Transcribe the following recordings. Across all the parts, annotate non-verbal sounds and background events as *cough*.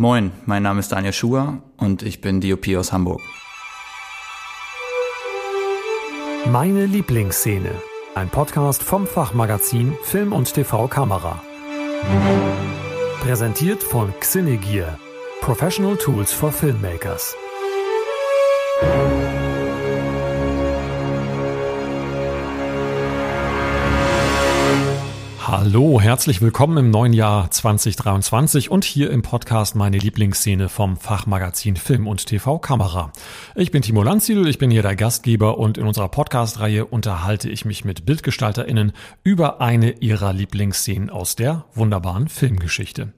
Moin, mein Name ist Daniel Schuher und ich bin DOP aus Hamburg. Meine Lieblingsszene. Ein Podcast vom Fachmagazin Film und TV Kamera. Präsentiert von Xinegear. Professional Tools for Filmmakers. Hallo, herzlich willkommen im neuen Jahr 2023 und hier im Podcast meine Lieblingsszene vom Fachmagazin Film und TV Kamera. Ich bin Timo Landsiedel, ich bin hier der Gastgeber und in unserer Podcast-Reihe unterhalte ich mich mit BildgestalterInnen über eine ihrer Lieblingsszenen aus der wunderbaren Filmgeschichte.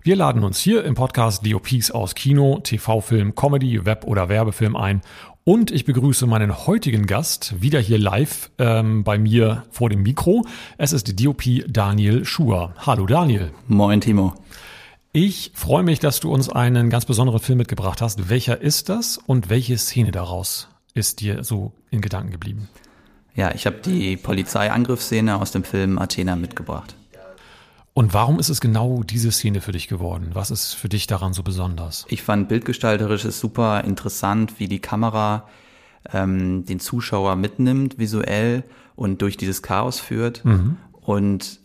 Wir laden uns hier im Podcast DOPs aus Kino, TV-Film, Comedy, Web- oder Werbefilm ein und ich begrüße meinen heutigen Gast wieder hier live ähm, bei mir vor dem Mikro. Es ist DOP Daniel Schuher. Hallo Daniel. Moin Timo. Ich freue mich, dass du uns einen ganz besonderen Film mitgebracht hast. Welcher ist das und welche Szene daraus ist dir so in Gedanken geblieben? Ja, ich habe die Polizeiangriffsszene aus dem Film Athena mitgebracht. Und warum ist es genau diese Szene für dich geworden? Was ist für dich daran so besonders? Ich fand bildgestalterisch ist super interessant, wie die Kamera ähm, den Zuschauer mitnimmt visuell und durch dieses Chaos führt. Mhm. Und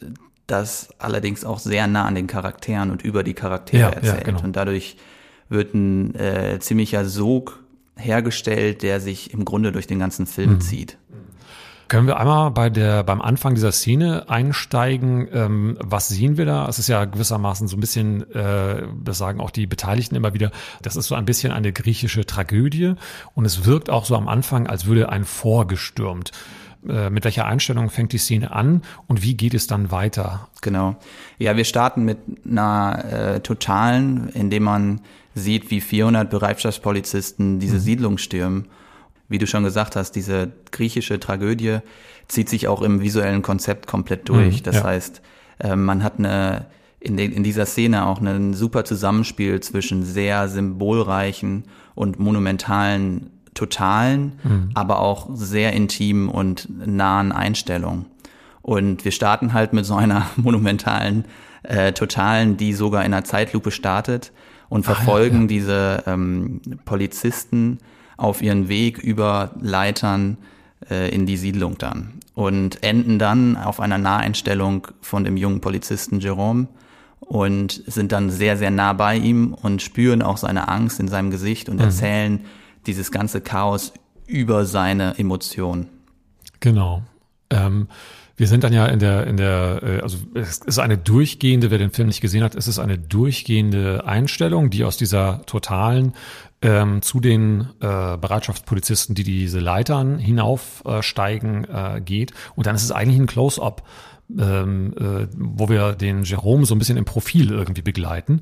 das allerdings auch sehr nah an den Charakteren und über die Charaktere ja, erzählt. Ja, genau. Und dadurch wird ein äh, ziemlicher Sog hergestellt, der sich im Grunde durch den ganzen Film mhm. zieht. Können wir einmal bei der, beim Anfang dieser Szene einsteigen? Ähm, was sehen wir da? Es ist ja gewissermaßen so ein bisschen, äh, das sagen auch die Beteiligten immer wieder, das ist so ein bisschen eine griechische Tragödie und es wirkt auch so am Anfang, als würde ein vorgestürmt. Äh, mit welcher Einstellung fängt die Szene an und wie geht es dann weiter? Genau. Ja, wir starten mit einer äh, totalen, indem man sieht, wie 400 Bereitschaftspolizisten diese mhm. Siedlung stürmen wie du schon gesagt hast, diese griechische Tragödie zieht sich auch im visuellen Konzept komplett durch. Mhm, das ja. heißt, äh, man hat eine in, de, in dieser Szene auch ein super Zusammenspiel zwischen sehr symbolreichen und monumentalen Totalen, mhm. aber auch sehr intimen und nahen Einstellungen. Und wir starten halt mit so einer *laughs* monumentalen äh, Totalen, die sogar in einer Zeitlupe startet und verfolgen ah, ja, ja. diese ähm, Polizisten auf ihren Weg über Leitern äh, in die Siedlung dann und enden dann auf einer Naheinstellung von dem jungen Polizisten Jerome und sind dann sehr, sehr nah bei ihm und spüren auch seine Angst in seinem Gesicht und mhm. erzählen dieses ganze Chaos über seine Emotionen. Genau. Ähm, wir sind dann ja in der, in der, äh, also es ist eine durchgehende, wer den Film nicht gesehen hat, es ist eine durchgehende Einstellung, die aus dieser totalen ähm, zu den äh, Bereitschaftspolizisten, die diese Leitern hinaufsteigen, äh, äh, geht. Und dann ist es eigentlich ein Close-up, ähm, äh, wo wir den Jerome so ein bisschen im Profil irgendwie begleiten.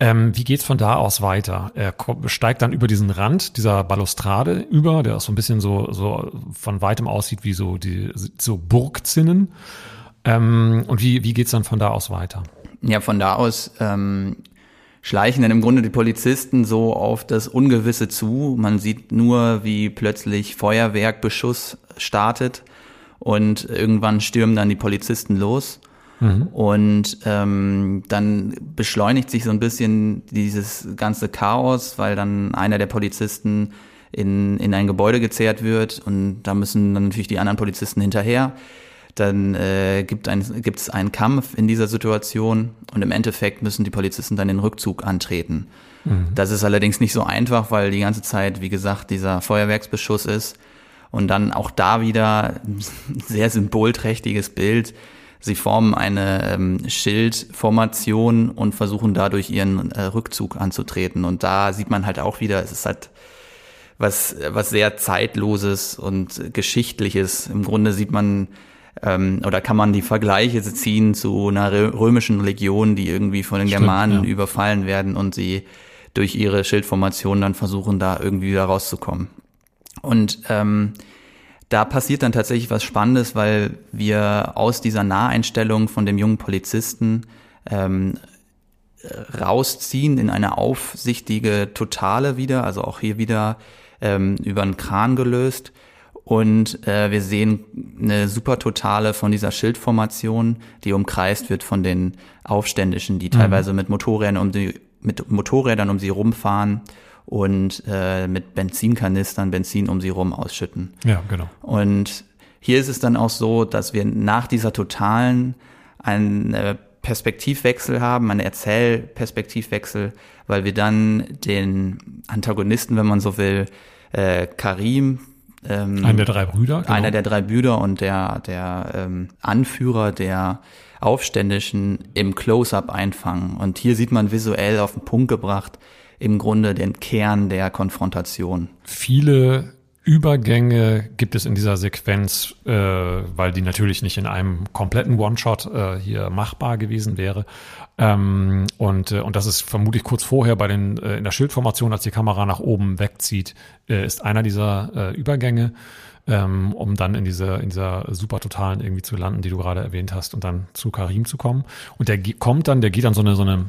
Ähm, wie geht's von da aus weiter? Er steigt dann über diesen Rand dieser Balustrade über, der so ein bisschen so, so von weitem aussieht wie so die so Burgzinnen. Ähm, und wie, wie geht's dann von da aus weiter? Ja, von da aus ähm, schleichen dann im Grunde die Polizisten so auf das Ungewisse zu. Man sieht nur, wie plötzlich Feuerwerkbeschuss startet und irgendwann stürmen dann die Polizisten los. Mhm. Und ähm, dann beschleunigt sich so ein bisschen dieses ganze Chaos, weil dann einer der Polizisten in, in ein Gebäude gezerrt wird und da müssen dann natürlich die anderen Polizisten hinterher. Dann äh, gibt ein, gibt es einen Kampf in dieser Situation und im Endeffekt müssen die Polizisten dann den Rückzug antreten. Mhm. Das ist allerdings nicht so einfach, weil die ganze Zeit, wie gesagt, dieser Feuerwerksbeschuss ist und dann auch da wieder ein *laughs* sehr symbolträchtiges Bild Sie formen eine ähm, Schildformation und versuchen dadurch ihren äh, Rückzug anzutreten. Und da sieht man halt auch wieder, es ist halt was, was sehr zeitloses und geschichtliches. Im Grunde sieht man ähm, oder kann man die Vergleiche ziehen zu einer römischen Legion, die irgendwie von den Stimmt, Germanen ja. überfallen werden und sie durch ihre Schildformation dann versuchen, da irgendwie wieder rauszukommen. Und ähm, da passiert dann tatsächlich was Spannendes, weil wir aus dieser Naheinstellung von dem jungen Polizisten ähm, rausziehen in eine aufsichtige Totale wieder, also auch hier wieder ähm, über einen Kran gelöst. Und äh, wir sehen eine super Totale von dieser Schildformation, die umkreist wird von den Aufständischen, die mhm. teilweise mit Motorrädern um die mit Motorrädern um sie rumfahren und äh, mit Benzinkanistern Benzin um sie rum ausschütten. Ja, genau. Und hier ist es dann auch so, dass wir nach dieser totalen einen äh, Perspektivwechsel haben, einen Erzählperspektivwechsel, weil wir dann den Antagonisten, wenn man so will, äh, Karim, ähm, einer der drei Brüder, genau. einer der drei Brüder und der der ähm, Anführer der Aufständischen im Close-up einfangen. Und hier sieht man visuell auf den Punkt gebracht im Grunde den Kern der Konfrontation. Viele Übergänge gibt es in dieser Sequenz, äh, weil die natürlich nicht in einem kompletten One-Shot äh, hier machbar gewesen wäre. Ähm, und, äh, und das ist vermutlich kurz vorher bei den äh, in der Schildformation, als die Kamera nach oben wegzieht, äh, ist einer dieser äh, Übergänge, ähm, um dann in dieser in dieser super totalen irgendwie zu landen, die du gerade erwähnt hast, und dann zu Karim zu kommen. Und der kommt dann, der geht dann so eine so eine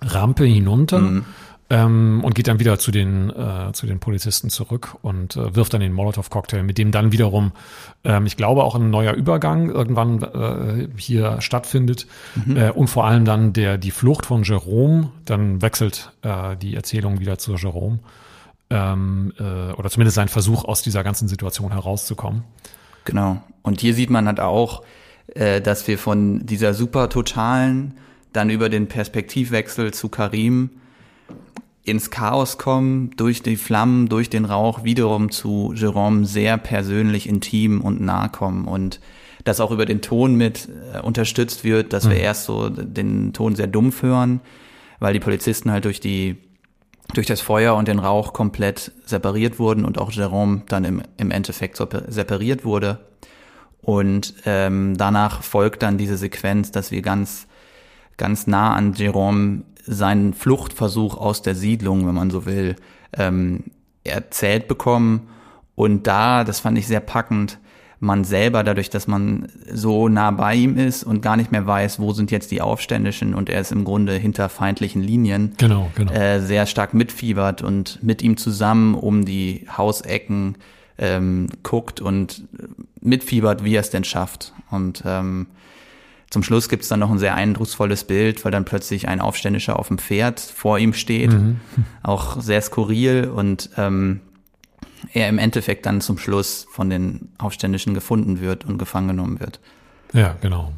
Rampe hinunter. Mhm ähm, und geht dann wieder zu den, äh, zu den Polizisten zurück und äh, wirft dann den Molotow-Cocktail, mit dem dann wiederum, ähm, ich glaube, auch ein neuer Übergang irgendwann äh, hier stattfindet mhm. äh, und vor allem dann der, die Flucht von Jerome, dann wechselt äh, die Erzählung wieder zu Jerome ähm, äh, oder zumindest sein Versuch, aus dieser ganzen Situation herauszukommen. Genau. Und hier sieht man halt auch, äh, dass wir von dieser super totalen dann über den Perspektivwechsel zu Karim ins Chaos kommen, durch die Flammen, durch den Rauch wiederum zu Jerome sehr persönlich, intim und nah kommen und das auch über den Ton mit äh, unterstützt wird, dass mhm. wir erst so den Ton sehr dumpf hören, weil die Polizisten halt durch die durch das Feuer und den Rauch komplett separiert wurden und auch Jerome dann im, im Endeffekt separiert wurde. Und ähm, danach folgt dann diese Sequenz, dass wir ganz ganz nah an Jerome seinen Fluchtversuch aus der Siedlung, wenn man so will, ähm, erzählt bekommen. Und da, das fand ich sehr packend, man selber, dadurch, dass man so nah bei ihm ist und gar nicht mehr weiß, wo sind jetzt die Aufständischen und er ist im Grunde hinter feindlichen Linien, genau, genau. Äh, sehr stark mitfiebert und mit ihm zusammen um die Hausecken ähm, guckt und mitfiebert, wie er es denn schafft. Und ähm, zum Schluss gibt's dann noch ein sehr eindrucksvolles Bild, weil dann plötzlich ein Aufständischer auf dem Pferd vor ihm steht. Mhm. Auch sehr skurril und ähm, er im Endeffekt dann zum Schluss von den Aufständischen gefunden wird und gefangen genommen wird. Ja, genau.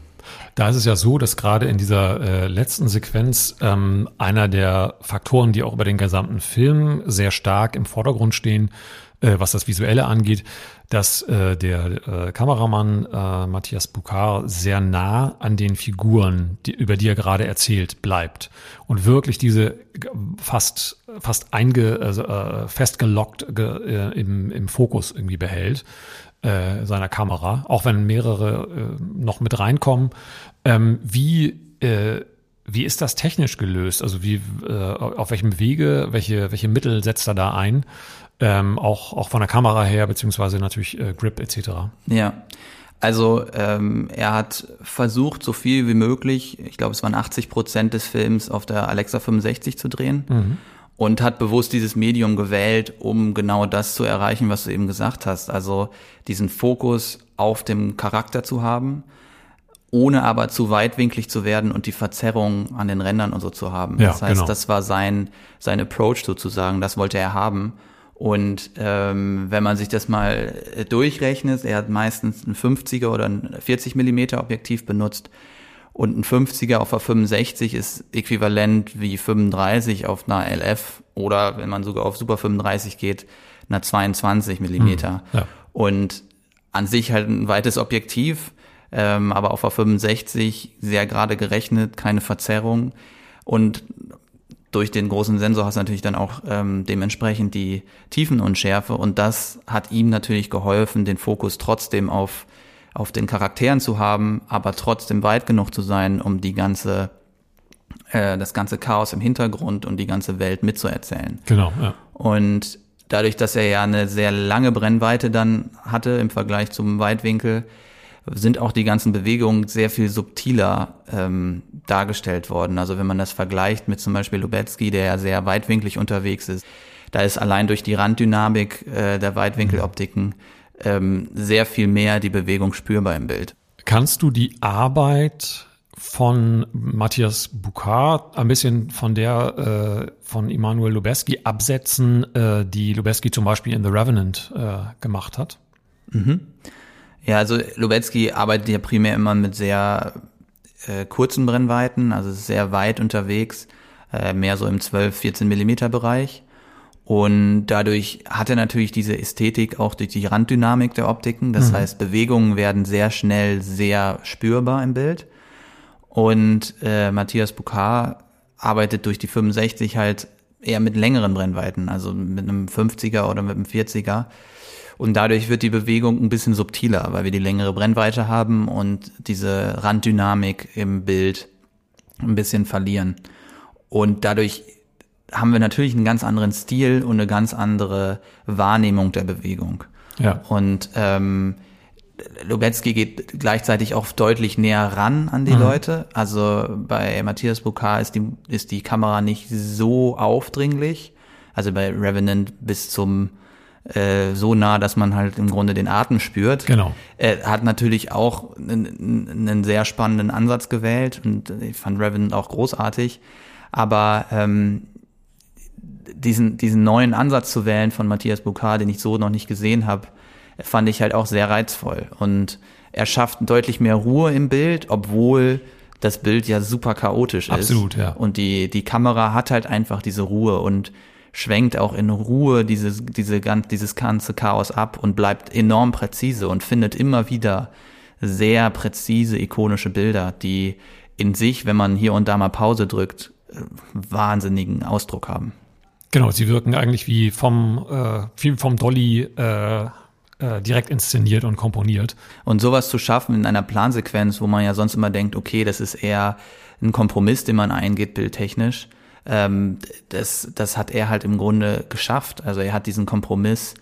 Da ist es ja so, dass gerade in dieser äh, letzten Sequenz ähm, einer der Faktoren, die auch über den gesamten Film sehr stark im Vordergrund stehen, äh, was das Visuelle angeht, dass äh, der äh, Kameramann äh, Matthias Bukar sehr nah an den Figuren, die, über die er gerade erzählt, bleibt und wirklich diese fast fast einge also, äh, festgelockt äh, im, im Fokus irgendwie behält äh, seiner Kamera, auch wenn mehrere äh, noch mit reinkommen. Ähm, wie äh, wie ist das technisch gelöst? Also wie äh, auf welchem Wege, welche welche Mittel setzt er da ein? Ähm, auch, auch von der Kamera her, beziehungsweise natürlich äh, Grip etc. Ja. Also ähm, er hat versucht, so viel wie möglich, ich glaube es waren 80 Prozent des Films auf der Alexa 65 zu drehen mhm. und hat bewusst dieses Medium gewählt, um genau das zu erreichen, was du eben gesagt hast. Also diesen Fokus auf dem Charakter zu haben, ohne aber zu weitwinklig zu werden und die Verzerrung an den Rändern und so zu haben. Ja, das heißt, genau. das war sein, sein Approach sozusagen, das wollte er haben. Und ähm, wenn man sich das mal äh, durchrechnet, er hat meistens ein 50er oder ein 40 Millimeter Objektiv benutzt und ein 50er auf der 65 ist äquivalent wie 35 auf einer LF oder wenn man sogar auf Super 35 geht, einer 22 Millimeter. Hm, ja. Und an sich halt ein weites Objektiv, ähm, aber auf der 65 sehr gerade gerechnet, keine Verzerrung. Und durch den großen Sensor hast du natürlich dann auch ähm, dementsprechend die Tiefenunschärfe und das hat ihm natürlich geholfen, den Fokus trotzdem auf, auf den Charakteren zu haben, aber trotzdem weit genug zu sein, um die ganze, äh, das ganze Chaos im Hintergrund und die ganze Welt mitzuerzählen. Genau, ja. Und dadurch, dass er ja eine sehr lange Brennweite dann hatte im Vergleich zum Weitwinkel, sind auch die ganzen Bewegungen sehr viel subtiler ähm, dargestellt worden. Also wenn man das vergleicht mit zum Beispiel Lubetzky, der ja sehr weitwinklig unterwegs ist, da ist allein durch die Randdynamik äh, der Weitwinkeloptiken ähm, sehr viel mehr die Bewegung spürbar im Bild. Kannst du die Arbeit von Matthias Bukar, ein bisschen von der äh, von Immanuel Lubezki absetzen, äh, die Lubezki zum Beispiel in The Revenant äh, gemacht hat? Mhm. Ja, also Lubezki arbeitet ja primär immer mit sehr äh, kurzen Brennweiten, also sehr weit unterwegs, äh, mehr so im 12, 14 Millimeter Bereich. Und dadurch hat er natürlich diese Ästhetik auch durch die Randdynamik der Optiken. Das mhm. heißt, Bewegungen werden sehr schnell sehr spürbar im Bild. Und äh, Matthias Bukar arbeitet durch die 65 halt eher mit längeren Brennweiten, also mit einem 50er oder mit einem 40er. Und dadurch wird die Bewegung ein bisschen subtiler, weil wir die längere Brennweite haben und diese Randdynamik im Bild ein bisschen verlieren. Und dadurch haben wir natürlich einen ganz anderen Stil und eine ganz andere Wahrnehmung der Bewegung. Ja. Und ähm, Lubetzky geht gleichzeitig auch deutlich näher ran an die mhm. Leute. Also bei Matthias Bukar ist die, ist die Kamera nicht so aufdringlich. Also bei Revenant bis zum äh, so nah, dass man halt im Grunde den Atem spürt. Genau. Er hat natürlich auch einen, einen sehr spannenden Ansatz gewählt und ich fand Revenant auch großartig. Aber ähm, diesen, diesen neuen Ansatz zu wählen von Matthias Bukar, den ich so noch nicht gesehen habe, fand ich halt auch sehr reizvoll. Und er schafft deutlich mehr Ruhe im Bild, obwohl das Bild ja super chaotisch ist. Absolut, ja. Und die, die Kamera hat halt einfach diese Ruhe und schwenkt auch in Ruhe dieses, diese, dieses ganze Chaos ab und bleibt enorm präzise und findet immer wieder sehr präzise ikonische Bilder, die in sich, wenn man hier und da mal Pause drückt, äh, wahnsinnigen Ausdruck haben. Genau, sie wirken eigentlich wie vom, äh, wie vom Dolly äh, äh, direkt inszeniert und komponiert. Und sowas zu schaffen in einer Plansequenz, wo man ja sonst immer denkt, okay, das ist eher ein Kompromiss, den man eingeht, bildtechnisch, ähm, das, das hat er halt im Grunde geschafft. Also er hat diesen Kompromiss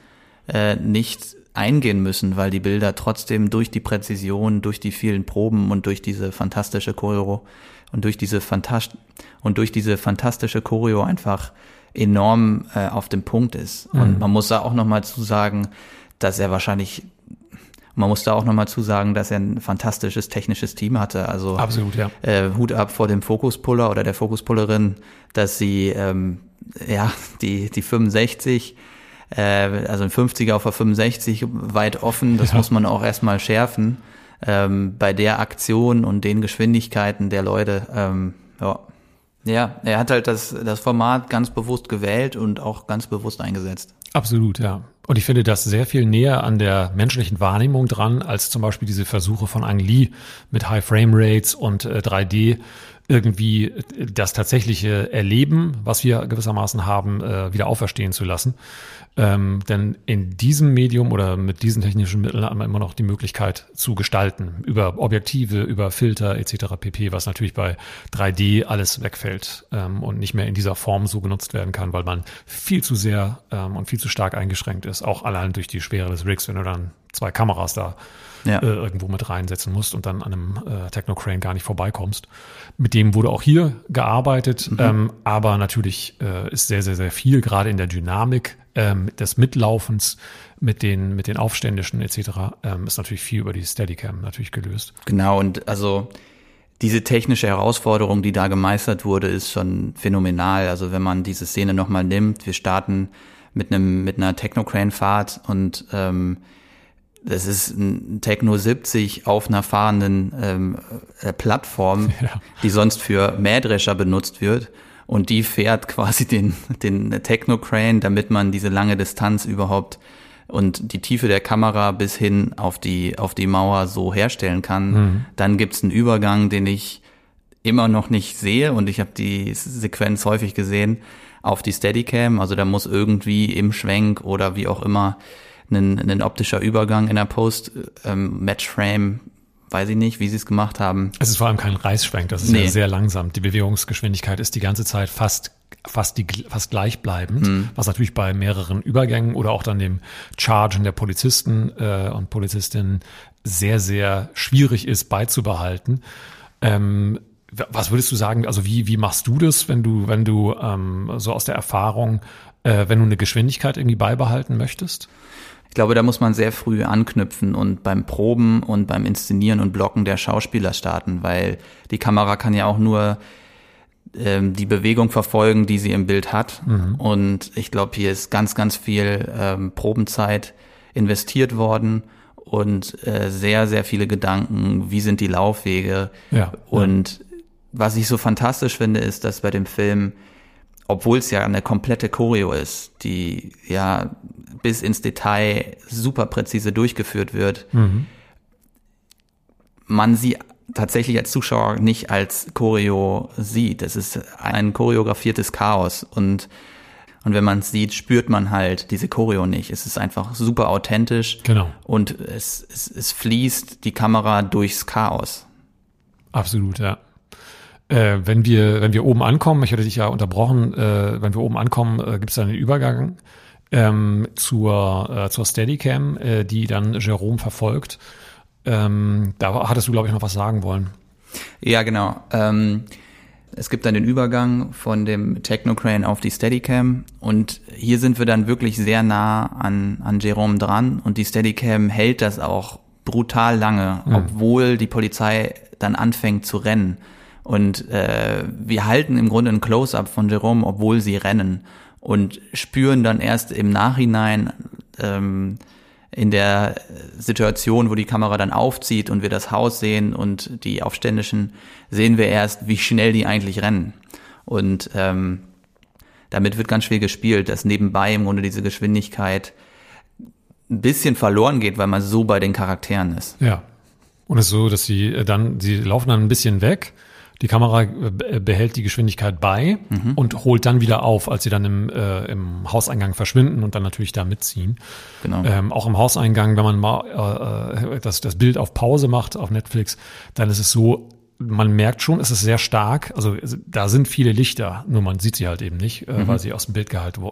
äh, nicht eingehen müssen, weil die Bilder trotzdem durch die Präzision, durch die vielen Proben und durch diese fantastische Choreo und durch diese fantast und durch diese fantastische Choreo einfach enorm äh, auf dem Punkt ist. Mhm. Und man muss da auch nochmal zu sagen, dass er wahrscheinlich, man muss da auch nochmal zu sagen, dass er ein fantastisches technisches Team hatte. Also absolut, ja. Äh, Hut ab vor dem Fokuspuller oder der Fokuspullerin, dass sie ähm, ja die die 65 äh, also ein 50er auf der 65 weit offen, das ja. muss man auch erstmal schärfen. Ähm, bei der Aktion und den Geschwindigkeiten der Leute, ähm, ja, ja, er hat halt das, das Format ganz bewusst gewählt und auch ganz bewusst eingesetzt. Absolut, ja. Und ich finde das sehr viel näher an der menschlichen Wahrnehmung dran, als zum Beispiel diese Versuche von Ang Lee mit High Frame Rates und äh, 3D irgendwie das tatsächliche Erleben, was wir gewissermaßen haben, äh, wieder auferstehen zu lassen. Ähm, denn in diesem Medium oder mit diesen technischen Mitteln hat man immer noch die Möglichkeit zu gestalten. Über Objektive, über Filter etc. pp, was natürlich bei 3D alles wegfällt ähm, und nicht mehr in dieser Form so genutzt werden kann, weil man viel zu sehr ähm, und viel zu stark eingeschränkt ist. Auch allein durch die Schwere des Rigs, wenn du dann zwei Kameras da ja. äh, irgendwo mit reinsetzen musst und dann an einem äh, Technocrane gar nicht vorbeikommst. Mit dem wurde auch hier gearbeitet, mhm. ähm, aber natürlich äh, ist sehr, sehr, sehr viel, gerade in der Dynamik ähm, des Mitlaufens mit den, mit den Aufständischen etc. Ähm, ist natürlich viel über die Steadicam natürlich gelöst. Genau, und also diese technische Herausforderung, die da gemeistert wurde, ist schon phänomenal. Also wenn man diese Szene nochmal nimmt, wir starten mit einem mit einer Technocrane-Fahrt und ähm, das ist ein Techno 70 auf einer fahrenden ähm, äh, Plattform, *laughs* ja. die sonst für Mähdrescher benutzt wird. Und die fährt quasi den, den Techno-Crane, damit man diese lange Distanz überhaupt und die Tiefe der Kamera bis hin auf die, auf die Mauer so herstellen kann. Mhm. Dann gibt's einen Übergang, den ich immer noch nicht sehe und ich habe die Sequenz häufig gesehen auf die Steadicam. Also da muss irgendwie im Schwenk oder wie auch immer ein, ein optischer Übergang in der Post, ähm, Matchframe, weiß ich nicht, wie sie es gemacht haben. Es ist vor allem kein Reißschwenk, das ist nee. ja sehr langsam. Die Bewegungsgeschwindigkeit ist die ganze Zeit fast fast die fast gleichbleibend, mhm. was natürlich bei mehreren Übergängen oder auch dann dem Chargen der Polizisten äh, und Polizistinnen sehr sehr schwierig ist beizubehalten. Ähm, was würdest du sagen? Also wie wie machst du das, wenn du wenn du ähm, so aus der Erfahrung, äh, wenn du eine Geschwindigkeit irgendwie beibehalten möchtest? Ich glaube, da muss man sehr früh anknüpfen und beim Proben und beim Inszenieren und Blocken der Schauspieler starten, weil die Kamera kann ja auch nur ähm, die Bewegung verfolgen, die sie im Bild hat. Mhm. Und ich glaube, hier ist ganz, ganz viel ähm, Probenzeit investiert worden und äh, sehr, sehr viele Gedanken, wie sind die Laufwege. Ja, und ja. was ich so fantastisch finde, ist, dass bei dem Film, obwohl es ja eine komplette Choreo ist, die ja bis ins Detail super präzise durchgeführt wird, mhm. man sie tatsächlich als Zuschauer nicht als Choreo sieht. Es ist ein choreografiertes Chaos und und wenn man es sieht, spürt man halt diese Choreo nicht. Es ist einfach super authentisch. Genau. Und es, es, es fließt die Kamera durchs Chaos. Absolut, ja. Äh, wenn wir wenn wir oben ankommen, ich hatte dich ja unterbrochen, äh, wenn wir oben ankommen, äh, gibt es einen Übergang ähm, zur äh, zur Steadicam, äh, die dann Jerome verfolgt. Ähm, da hattest du, glaube ich, noch was sagen wollen. Ja, genau. Ähm, es gibt dann den Übergang von dem Technocrane auf die Steadicam und hier sind wir dann wirklich sehr nah an, an Jerome dran und die Steadicam hält das auch brutal lange, mhm. obwohl die Polizei dann anfängt zu rennen. Und äh, wir halten im Grunde ein Close-up von Jerome, obwohl sie rennen und spüren dann erst im Nachhinein, ähm, in der Situation, wo die Kamera dann aufzieht und wir das Haus sehen und die Aufständischen, sehen wir erst, wie schnell die eigentlich rennen. Und ähm, damit wird ganz schwer gespielt, dass nebenbei im Grunde diese Geschwindigkeit ein bisschen verloren geht, weil man so bei den Charakteren ist. Ja. Und es ist so, dass sie dann, sie laufen dann ein bisschen weg die Kamera äh, behält die Geschwindigkeit bei mhm. und holt dann wieder auf, als sie dann im, äh, im Hauseingang verschwinden und dann natürlich da mitziehen. Genau. Ähm, auch im Hauseingang, wenn man mal äh, das, das Bild auf Pause macht auf Netflix, dann ist es so, man merkt schon, es ist sehr stark. Also da sind viele Lichter, nur man sieht sie halt eben nicht, äh, mhm. weil sie aus dem Bild gehalten,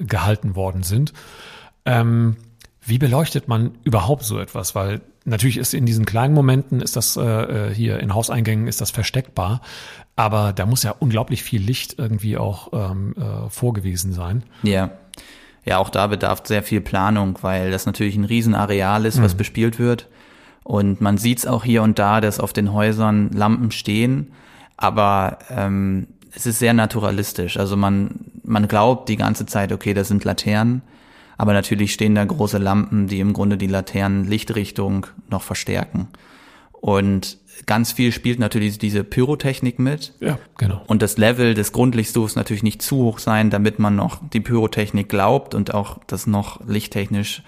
gehalten worden sind. Ähm, wie beleuchtet man überhaupt so etwas? Weil natürlich ist in diesen kleinen Momenten ist das äh, hier in Hauseingängen ist das versteckbar, aber da muss ja unglaublich viel Licht irgendwie auch ähm, äh, vorgewiesen sein. Ja. Ja, auch da bedarf sehr viel Planung, weil das natürlich ein Riesenareal ist, was mhm. bespielt wird. Und man sieht es auch hier und da, dass auf den Häusern Lampen stehen, aber ähm, es ist sehr naturalistisch. Also man, man glaubt die ganze Zeit, okay, das sind Laternen, aber natürlich stehen da große Lampen, die im Grunde die Laternenlichtrichtung noch verstärken. Und ganz viel spielt natürlich diese Pyrotechnik mit. Ja, genau. Und das Level des Grundlichts darf natürlich nicht zu hoch sein, damit man noch die Pyrotechnik glaubt und auch das noch lichttechnisch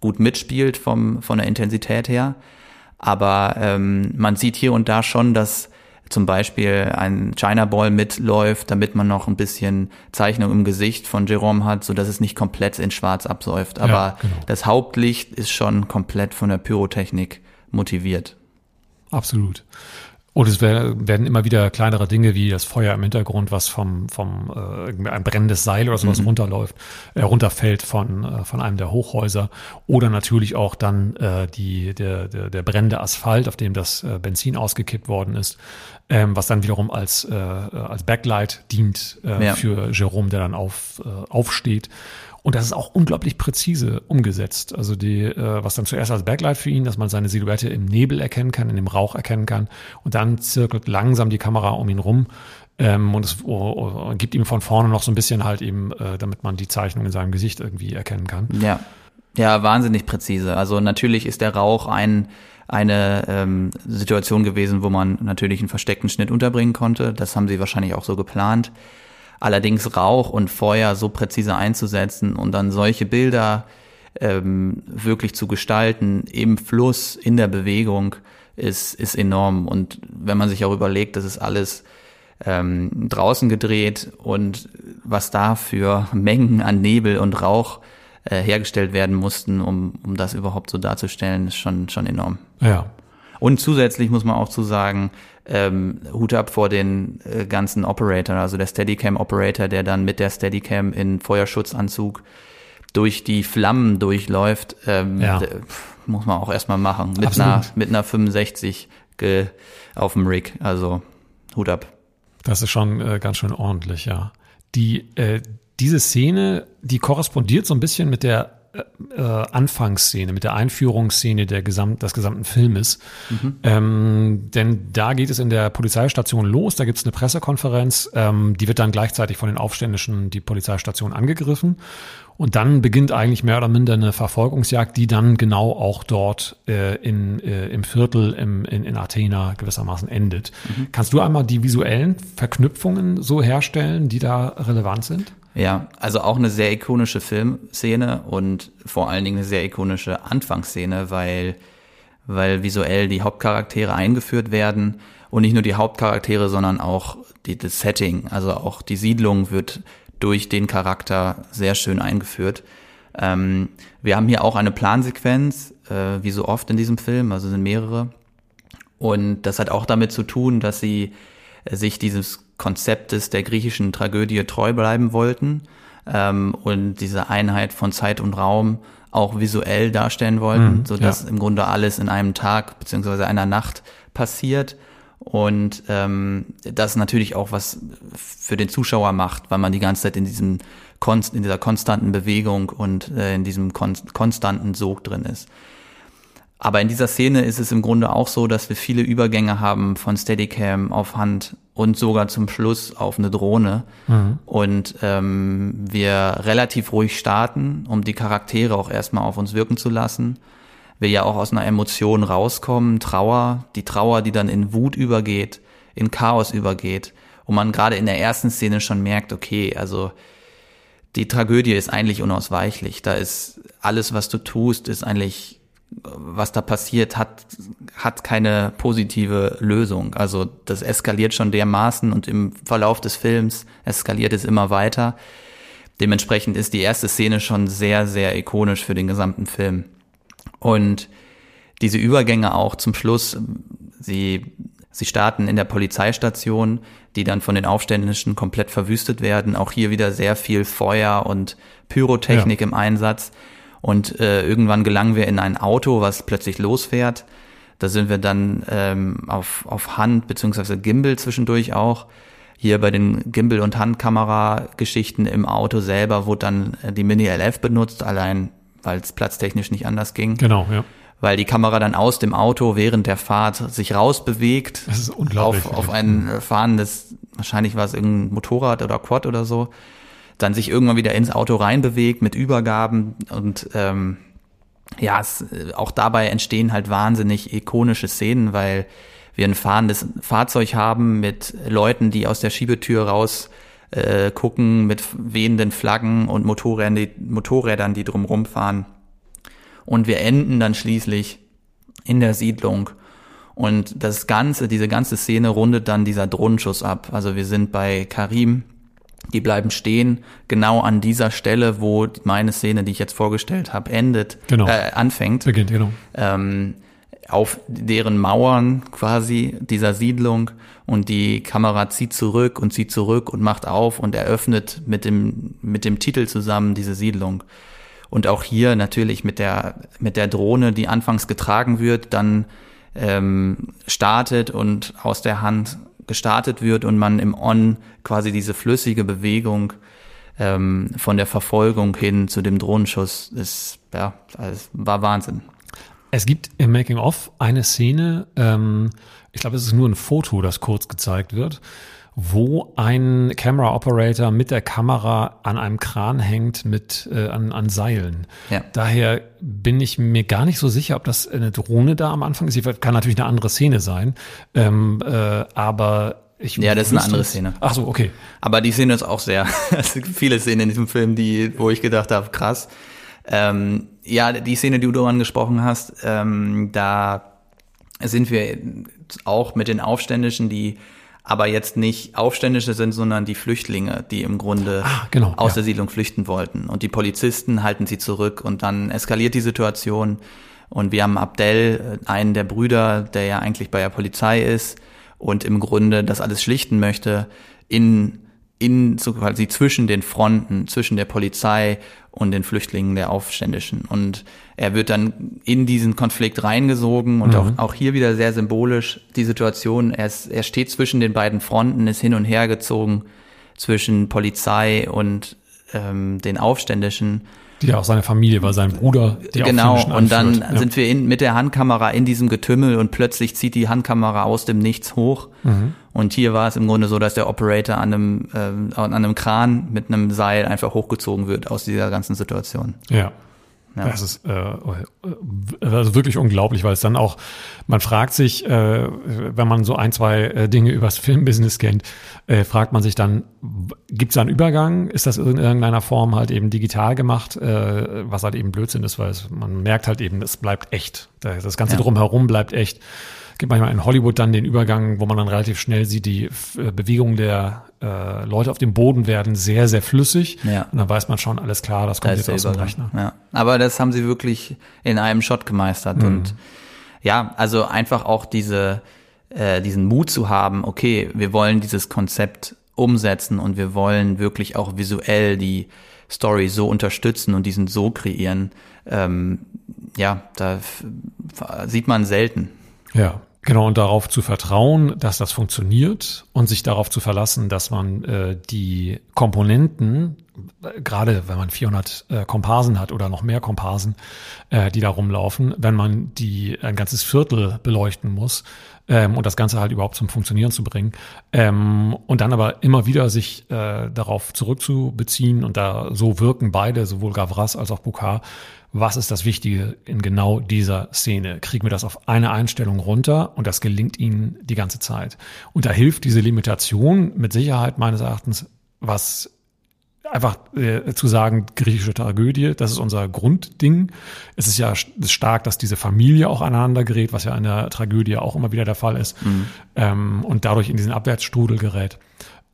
gut mitspielt vom, von der Intensität her. Aber ähm, man sieht hier und da schon, dass zum Beispiel ein China Ball mitläuft, damit man noch ein bisschen Zeichnung im Gesicht von Jerome hat, so dass es nicht komplett in Schwarz absäuft. Aber ja, genau. das Hauptlicht ist schon komplett von der Pyrotechnik motiviert. Absolut. Und es werden immer wieder kleinere Dinge wie das Feuer im Hintergrund, was vom, vom äh, ein brennendes Seil oder sowas mhm. runterläuft, äh, runterfällt von, äh, von einem der Hochhäuser. Oder natürlich auch dann äh, die, der, der, der brennende Asphalt, auf dem das äh, Benzin ausgekippt worden ist, ähm, was dann wiederum als, äh, als Backlight dient äh, ja. für Jerome, der dann auf, äh, aufsteht. Und das ist auch unglaublich präzise umgesetzt. Also die, äh, was dann zuerst als Backlight für ihn, dass man seine Silhouette im Nebel erkennen kann, in dem Rauch erkennen kann. Und dann zirkelt langsam die Kamera um ihn rum. Ähm, und es oh, oh, gibt ihm von vorne noch so ein bisschen halt eben, äh, damit man die Zeichnung in seinem Gesicht irgendwie erkennen kann. Ja. Ja, wahnsinnig präzise. Also natürlich ist der Rauch ein, eine ähm, Situation gewesen, wo man natürlich einen versteckten Schnitt unterbringen konnte. Das haben sie wahrscheinlich auch so geplant. Allerdings Rauch und Feuer so präzise einzusetzen und dann solche Bilder ähm, wirklich zu gestalten im Fluss, in der Bewegung, ist, ist enorm. Und wenn man sich auch überlegt, das ist alles ähm, draußen gedreht und was da für Mengen an Nebel und Rauch äh, hergestellt werden mussten, um, um das überhaupt so darzustellen, ist schon, schon enorm. Ja. Und zusätzlich muss man auch zu sagen, ähm, Hut ab vor den äh, ganzen Operator, also der Steadicam Operator, der dann mit der Steadicam in Feuerschutzanzug durch die Flammen durchläuft, ähm, ja. muss man auch erstmal machen. Mit einer, mit einer 65 ge auf dem Rig. Also Hut ab. Das ist schon äh, ganz schön ordentlich, ja. Die, äh, diese Szene, die korrespondiert so ein bisschen mit der äh, Anfangsszene, mit der Einführungsszene der Gesamt, des gesamten Filmes. Mhm. Ähm, denn da geht es in der Polizeistation los, da gibt es eine Pressekonferenz, ähm, die wird dann gleichzeitig von den Aufständischen die Polizeistation angegriffen. Und dann beginnt eigentlich mehr oder minder eine Verfolgungsjagd, die dann genau auch dort äh, in, äh, im Viertel im, in, in Athena gewissermaßen endet. Mhm. Kannst du einmal die visuellen Verknüpfungen so herstellen, die da relevant sind? Ja, also auch eine sehr ikonische Filmszene und vor allen Dingen eine sehr ikonische Anfangsszene, weil, weil visuell die Hauptcharaktere eingeführt werden und nicht nur die Hauptcharaktere, sondern auch die, das Setting, also auch die Siedlung wird durch den Charakter sehr schön eingeführt. Ähm, wir haben hier auch eine Plansequenz, äh, wie so oft in diesem Film, also sind mehrere. Und das hat auch damit zu tun, dass sie sich dieses Konzeptes der griechischen Tragödie treu bleiben wollten ähm, und diese Einheit von Zeit und Raum auch visuell darstellen wollten, mhm, so dass ja. im Grunde alles in einem Tag beziehungsweise einer Nacht passiert und ähm, das natürlich auch was für den Zuschauer macht, weil man die ganze Zeit in diesem Konst, in dieser konstanten Bewegung und äh, in diesem kon konstanten Sog drin ist. Aber in dieser Szene ist es im Grunde auch so, dass wir viele Übergänge haben von Steadicam auf Hand und sogar zum Schluss auf eine Drohne. Mhm. Und ähm, wir relativ ruhig starten, um die Charaktere auch erstmal auf uns wirken zu lassen. Wir ja auch aus einer Emotion rauskommen, Trauer, die Trauer, die dann in Wut übergeht, in Chaos übergeht. Und man gerade in der ersten Szene schon merkt, okay, also die Tragödie ist eigentlich unausweichlich. Da ist alles, was du tust, ist eigentlich was da passiert, hat, hat keine positive Lösung. Also das eskaliert schon dermaßen und im Verlauf des Films eskaliert es immer weiter. Dementsprechend ist die erste Szene schon sehr, sehr ikonisch für den gesamten Film. Und diese Übergänge auch zum Schluss, sie, sie starten in der Polizeistation, die dann von den Aufständischen komplett verwüstet werden. Auch hier wieder sehr viel Feuer und Pyrotechnik ja. im Einsatz. Und äh, irgendwann gelangen wir in ein Auto, was plötzlich losfährt. Da sind wir dann ähm, auf, auf Hand beziehungsweise Gimbal zwischendurch auch. Hier bei den Gimbal- und Handkamera-Geschichten im Auto selber wurde dann äh, die Mini LF benutzt, allein weil es platztechnisch nicht anders ging. Genau, ja. Weil die Kamera dann aus dem Auto während der Fahrt sich rausbewegt. Das ist unglaublich. Auf, auf ein äh, fahrendes, wahrscheinlich war es irgendein Motorrad oder Quad oder so dann sich irgendwann wieder ins Auto reinbewegt mit Übergaben und ähm, ja, es, auch dabei entstehen halt wahnsinnig ikonische Szenen, weil wir ein fahrendes Fahrzeug haben mit Leuten, die aus der Schiebetür raus äh, gucken, mit wehenden Flaggen und Motorrädern, die, Motorrädern, die drumrum fahren. Und wir enden dann schließlich in der Siedlung. Und das Ganze, diese ganze Szene rundet dann dieser Drohnenschuss ab. Also wir sind bei Karim, die bleiben stehen, genau an dieser Stelle, wo meine Szene, die ich jetzt vorgestellt habe, endet, genau. äh, anfängt. Beginnt, genau. Ähm, auf deren Mauern quasi dieser Siedlung und die Kamera zieht zurück und zieht zurück und macht auf und eröffnet mit dem, mit dem Titel zusammen diese Siedlung. Und auch hier natürlich mit der, mit der Drohne, die anfangs getragen wird, dann ähm, startet und aus der Hand gestartet wird und man im On quasi diese flüssige Bewegung ähm, von der Verfolgung hin zu dem Drohnenschuss ist, ja, das war Wahnsinn. Es gibt im Making of eine Szene, ähm, ich glaube, es ist nur ein Foto, das kurz gezeigt wird, wo ein Camera Operator mit der Kamera an einem Kran hängt mit äh, an, an Seilen. Ja. Daher bin ich mir gar nicht so sicher, ob das eine Drohne da am Anfang ist. Sie kann natürlich eine andere Szene sein, ähm, äh, aber ich ja, das ist eine andere Szene. Ach so, okay. Aber die Szene ist auch sehr, *laughs* es gibt viele Szenen in diesem Film, die, wo ich gedacht habe, krass. Ähm, ja, die Szene, die du angesprochen hast, ähm, da sind wir auch mit den Aufständischen, die aber jetzt nicht Aufständische sind, sondern die Flüchtlinge, die im Grunde ah, genau, aus ja. der Siedlung flüchten wollten. Und die Polizisten halten sie zurück und dann eskaliert die Situation. Und wir haben Abdel, äh, einen der Brüder, der ja eigentlich bei der Polizei ist und im Grunde das alles schlichten möchte, in in so quasi zwischen den Fronten, zwischen der Polizei und den Flüchtlingen der Aufständischen. Und er wird dann in diesen Konflikt reingesogen und mhm. auch, auch hier wieder sehr symbolisch die Situation, er, ist, er steht zwischen den beiden Fronten, ist hin und her gezogen zwischen Polizei und ähm, den Aufständischen ja auch seine Familie war, sein Bruder. Die genau, und dann ja. sind wir in, mit der Handkamera in diesem Getümmel und plötzlich zieht die Handkamera aus dem Nichts hoch. Mhm. Und hier war es im Grunde so, dass der Operator an einem, äh, an einem Kran mit einem Seil einfach hochgezogen wird aus dieser ganzen Situation. Ja. Ja. Das ist äh, also wirklich unglaublich, weil es dann auch, man fragt sich, äh, wenn man so ein, zwei äh, Dinge übers *laughs* Filmbusiness kennt, äh, fragt man sich dann, gibt es da einen Übergang? Ist das in irgendeiner Form halt eben digital gemacht, äh, was halt eben Blödsinn ist, weil es, man merkt halt eben, es bleibt echt. Das Ganze ja. drumherum bleibt echt gibt manchmal in Hollywood dann den Übergang, wo man dann relativ schnell sieht, die äh, Bewegungen der äh, Leute auf dem Boden werden sehr, sehr flüssig. Ja. Und dann weiß man schon, alles klar, das kommt da jetzt aus dem Rechner. Ja. Aber das haben sie wirklich in einem Shot gemeistert. Mhm. Und ja, also einfach auch diese, äh, diesen Mut zu haben, okay, wir wollen dieses Konzept umsetzen und wir wollen wirklich auch visuell die Story so unterstützen und diesen so kreieren. Ähm, ja, da sieht man selten. Ja, Genau, und darauf zu vertrauen, dass das funktioniert und sich darauf zu verlassen, dass man äh, die Komponenten, gerade wenn man 400 äh, Komparsen hat oder noch mehr Komparsen, äh, die da rumlaufen, wenn man die ein ganzes Viertel beleuchten muss ähm, und das Ganze halt überhaupt zum Funktionieren zu bringen ähm, und dann aber immer wieder sich äh, darauf zurückzubeziehen und da so wirken beide, sowohl Gavras als auch Bukar, was ist das Wichtige in genau dieser Szene? Kriegen wir das auf eine Einstellung runter und das gelingt ihnen die ganze Zeit. Und da hilft diese Limitation mit Sicherheit meines Erachtens, was einfach äh, zu sagen, griechische Tragödie, das ist unser Grundding. Es ist ja ist stark, dass diese Familie auch aneinander gerät, was ja in der Tragödie auch immer wieder der Fall ist, mhm. ähm, und dadurch in diesen Abwärtsstrudel gerät.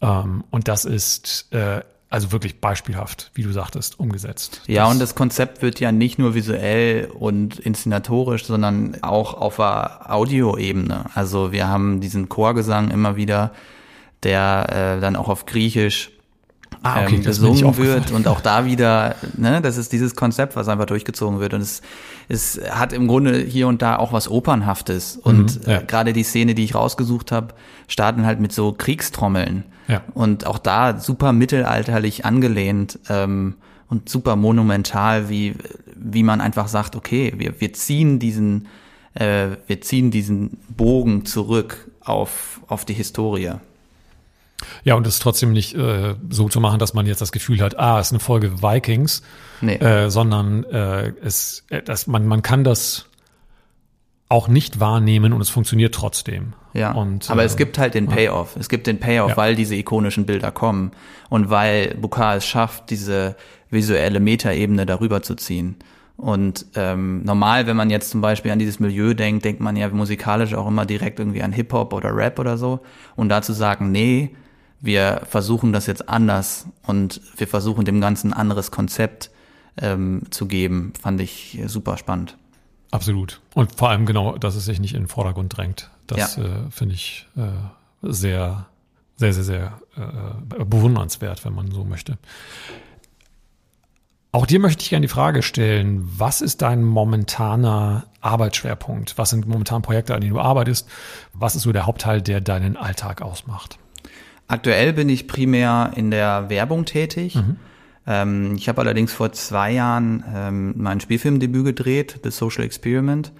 Ähm, und das ist äh, also wirklich beispielhaft, wie du sagtest, umgesetzt. Ja, das und das Konzept wird ja nicht nur visuell und inszenatorisch, sondern auch auf der Audioebene. Also wir haben diesen Chorgesang immer wieder, der äh, dann auch auf Griechisch ah, okay, ähm, gesungen wird und auch da wieder, ne, das ist dieses Konzept, was einfach durchgezogen wird und es, es hat im Grunde hier und da auch was Opernhaftes und mhm, ja. gerade die Szene, die ich rausgesucht habe, starten halt mit so Kriegstrommeln ja. und auch da super mittelalterlich angelehnt ähm, und super monumental, wie wie man einfach sagt, okay, wir wir ziehen diesen äh, wir ziehen diesen Bogen zurück auf auf die Historie. Ja, und es trotzdem nicht äh, so zu machen, dass man jetzt das Gefühl hat, ah, es ist eine Folge Vikings, nee. äh, sondern äh, es, äh, dass man, man kann das auch nicht wahrnehmen und es funktioniert trotzdem. Ja, und, aber äh, es gibt halt den Payoff. Es gibt den Payoff, ja. weil diese ikonischen Bilder kommen und weil Bukar es schafft, diese visuelle Metaebene darüber zu ziehen. Und ähm, normal, wenn man jetzt zum Beispiel an dieses Milieu denkt, denkt man ja musikalisch auch immer direkt irgendwie an Hip-Hop oder Rap oder so. Und dazu sagen, nee, wir versuchen das jetzt anders und wir versuchen dem Ganzen ein anderes Konzept ähm, zu geben, fand ich super spannend. Absolut. Und vor allem genau, dass es sich nicht in den Vordergrund drängt. Das ja. äh, finde ich äh, sehr, sehr, sehr, sehr äh, bewundernswert, wenn man so möchte. Auch dir möchte ich gerne die Frage stellen, was ist dein momentaner Arbeitsschwerpunkt? Was sind momentan Projekte, an denen du arbeitest? Was ist so der Hauptteil, der deinen Alltag ausmacht? Aktuell bin ich primär in der Werbung tätig. Mhm. Ähm, ich habe allerdings vor zwei Jahren ähm, mein Spielfilmdebüt gedreht, The Social Experiment.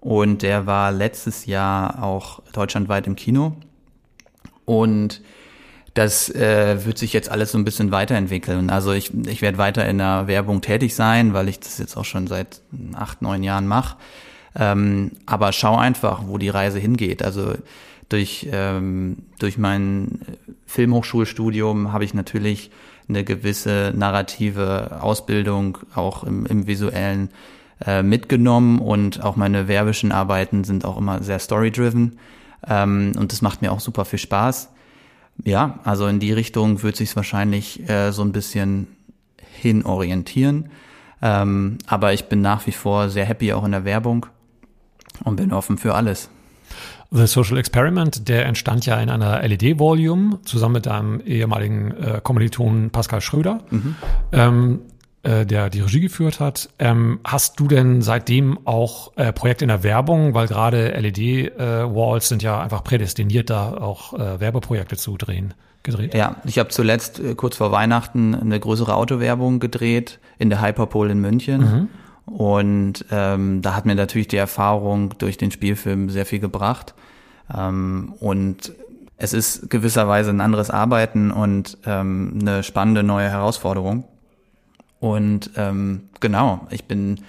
Und der war letztes Jahr auch deutschlandweit im Kino. Und das äh, wird sich jetzt alles so ein bisschen weiterentwickeln. Also ich, ich werde weiter in der Werbung tätig sein, weil ich das jetzt auch schon seit acht, neun Jahren mache. Ähm, aber schau einfach, wo die Reise hingeht. Also durch, ähm, durch mein Filmhochschulstudium habe ich natürlich eine gewisse narrative Ausbildung auch im, im visuellen äh, mitgenommen und auch meine werbischen Arbeiten sind auch immer sehr story-driven ähm, und das macht mir auch super viel Spaß. Ja, also in die Richtung wird sich wahrscheinlich äh, so ein bisschen hin orientieren. Ähm, aber ich bin nach wie vor sehr happy auch in der Werbung und bin offen für alles. The Social Experiment, der entstand ja in einer LED-Volume zusammen mit deinem ehemaligen äh, Kommilitonen Pascal Schröder. Mhm. Ähm, äh, der die Regie geführt hat. Ähm, hast du denn seitdem auch äh, Projekte in der Werbung, weil gerade LED-Walls äh, sind ja einfach prädestiniert, da auch äh, Werbeprojekte zu drehen? Gedreht? Ja, ich habe zuletzt äh, kurz vor Weihnachten eine größere Autowerbung gedreht in der Hyperpole in München. Mhm. Und ähm, da hat mir natürlich die Erfahrung durch den Spielfilm sehr viel gebracht. Ähm, und es ist gewisserweise ein anderes Arbeiten und ähm, eine spannende neue Herausforderung. Und ähm, genau, ich bin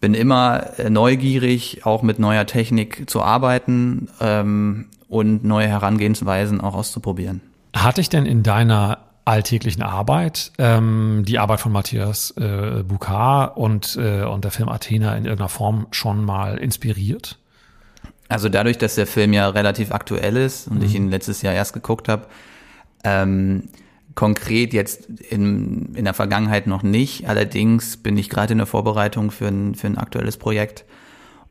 bin immer neugierig, auch mit neuer Technik zu arbeiten ähm, und neue Herangehensweisen auch auszuprobieren. Hatte ich denn in deiner alltäglichen Arbeit, ähm, die Arbeit von Matthias äh, Bukar und, äh, und der Film Athena in irgendeiner Form schon mal inspiriert? Also dadurch, dass der Film ja relativ aktuell ist und mhm. ich ihn letztes Jahr erst geguckt habe, ähm, konkret jetzt in, in der Vergangenheit noch nicht. Allerdings bin ich gerade in der Vorbereitung für ein, für ein aktuelles Projekt.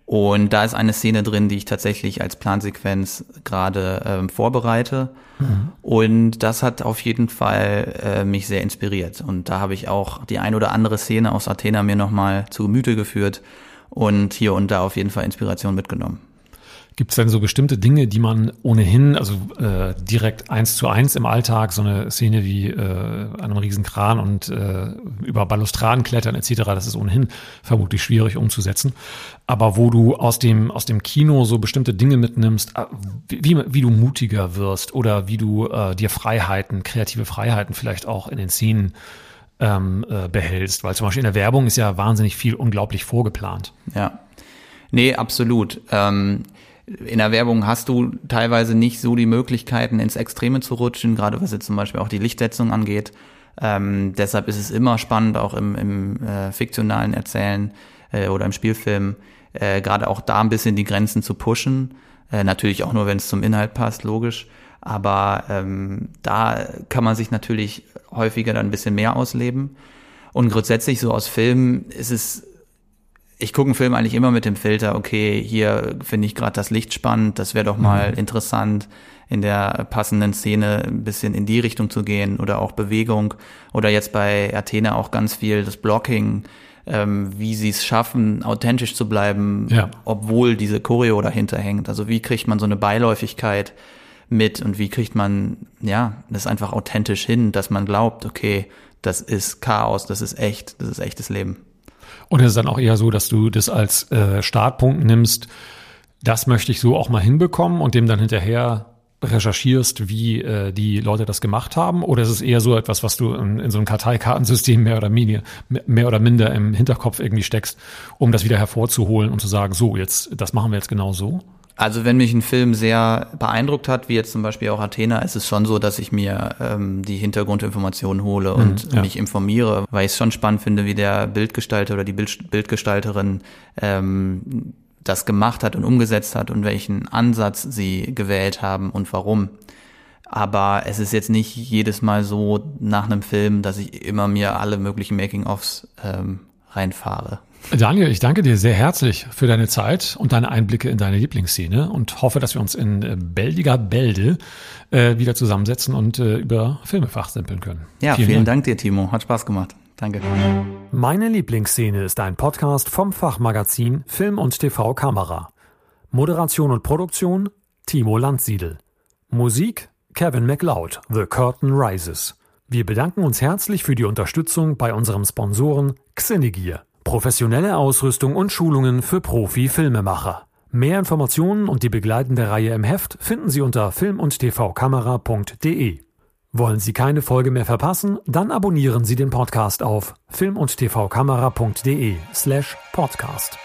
Und da ist eine Szene drin, die ich tatsächlich als Plansequenz gerade ähm, vorbereite. Mhm. Und das hat auf jeden Fall äh, mich sehr inspiriert. Und da habe ich auch die ein oder andere Szene aus Athena mir nochmal zu Gemüte geführt und hier und da auf jeden Fall Inspiration mitgenommen. Gibt es denn so bestimmte Dinge, die man ohnehin, also äh, direkt eins zu eins im Alltag, so eine Szene wie äh, einem riesen Kran und äh, über Balustraden klettern etc., das ist ohnehin vermutlich schwierig umzusetzen. Aber wo du aus dem, aus dem Kino so bestimmte Dinge mitnimmst, äh, wie, wie du mutiger wirst oder wie du äh, dir Freiheiten, kreative Freiheiten vielleicht auch in den Szenen ähm, äh, behältst. Weil zum Beispiel in der Werbung ist ja wahnsinnig viel unglaublich vorgeplant. Ja. Nee, absolut. Ähm in der Werbung hast du teilweise nicht so die Möglichkeiten, ins Extreme zu rutschen, gerade was jetzt zum Beispiel auch die Lichtsetzung angeht. Ähm, deshalb ist es immer spannend, auch im, im äh, fiktionalen Erzählen äh, oder im Spielfilm, äh, gerade auch da ein bisschen die Grenzen zu pushen. Äh, natürlich auch nur, wenn es zum Inhalt passt, logisch. Aber ähm, da kann man sich natürlich häufiger dann ein bisschen mehr ausleben. Und grundsätzlich so aus Filmen ist es ich gucke einen Film eigentlich immer mit dem Filter, okay, hier finde ich gerade das Licht spannend, das wäre doch mal mhm. interessant, in der passenden Szene ein bisschen in die Richtung zu gehen oder auch Bewegung oder jetzt bei Athena auch ganz viel das Blocking, ähm, wie sie es schaffen, authentisch zu bleiben, ja. obwohl diese Choreo dahinter hängt. Also wie kriegt man so eine Beiläufigkeit mit und wie kriegt man, ja, das einfach authentisch hin, dass man glaubt, okay, das ist Chaos, das ist echt, das ist echtes Leben. Und es ist dann auch eher so, dass du das als äh, Startpunkt nimmst, das möchte ich so auch mal hinbekommen und dem dann hinterher recherchierst, wie äh, die Leute das gemacht haben? Oder ist es eher so etwas, was du in, in so einem Karteikartensystem mehr oder, minder, mehr oder minder im Hinterkopf irgendwie steckst, um das wieder hervorzuholen und zu sagen, so, jetzt, das machen wir jetzt genau so? Also wenn mich ein Film sehr beeindruckt hat, wie jetzt zum Beispiel auch Athena, ist es schon so, dass ich mir ähm, die Hintergrundinformationen hole und mhm, ja. mich informiere, weil ich es schon spannend finde, wie der Bildgestalter oder die Bild Bildgestalterin ähm, das gemacht hat und umgesetzt hat und welchen Ansatz sie gewählt haben und warum. Aber es ist jetzt nicht jedes Mal so nach einem Film, dass ich immer mir alle möglichen Making-ofs ähm, reinfahre. Daniel, ich danke dir sehr herzlich für deine Zeit und deine Einblicke in deine Lieblingsszene und hoffe, dass wir uns in äh, bäldiger Bälde äh, wieder zusammensetzen und äh, über Filme fachsimpeln können. Ja, vielen, vielen Dank. Dank dir, Timo. Hat Spaß gemacht. Danke. Meine Lieblingsszene ist ein Podcast vom Fachmagazin Film und TV Kamera. Moderation und Produktion Timo Landsiedel. Musik Kevin MacLeod, The Curtain Rises. Wir bedanken uns herzlich für die Unterstützung bei unserem Sponsoren Xenegear. Professionelle Ausrüstung und Schulungen für Profi-Filmemacher. Mehr Informationen und die begleitende Reihe im Heft finden Sie unter film- und tvkamera.de. Wollen Sie keine Folge mehr verpassen? Dann abonnieren Sie den Podcast auf film- und tvkamera.de slash podcast.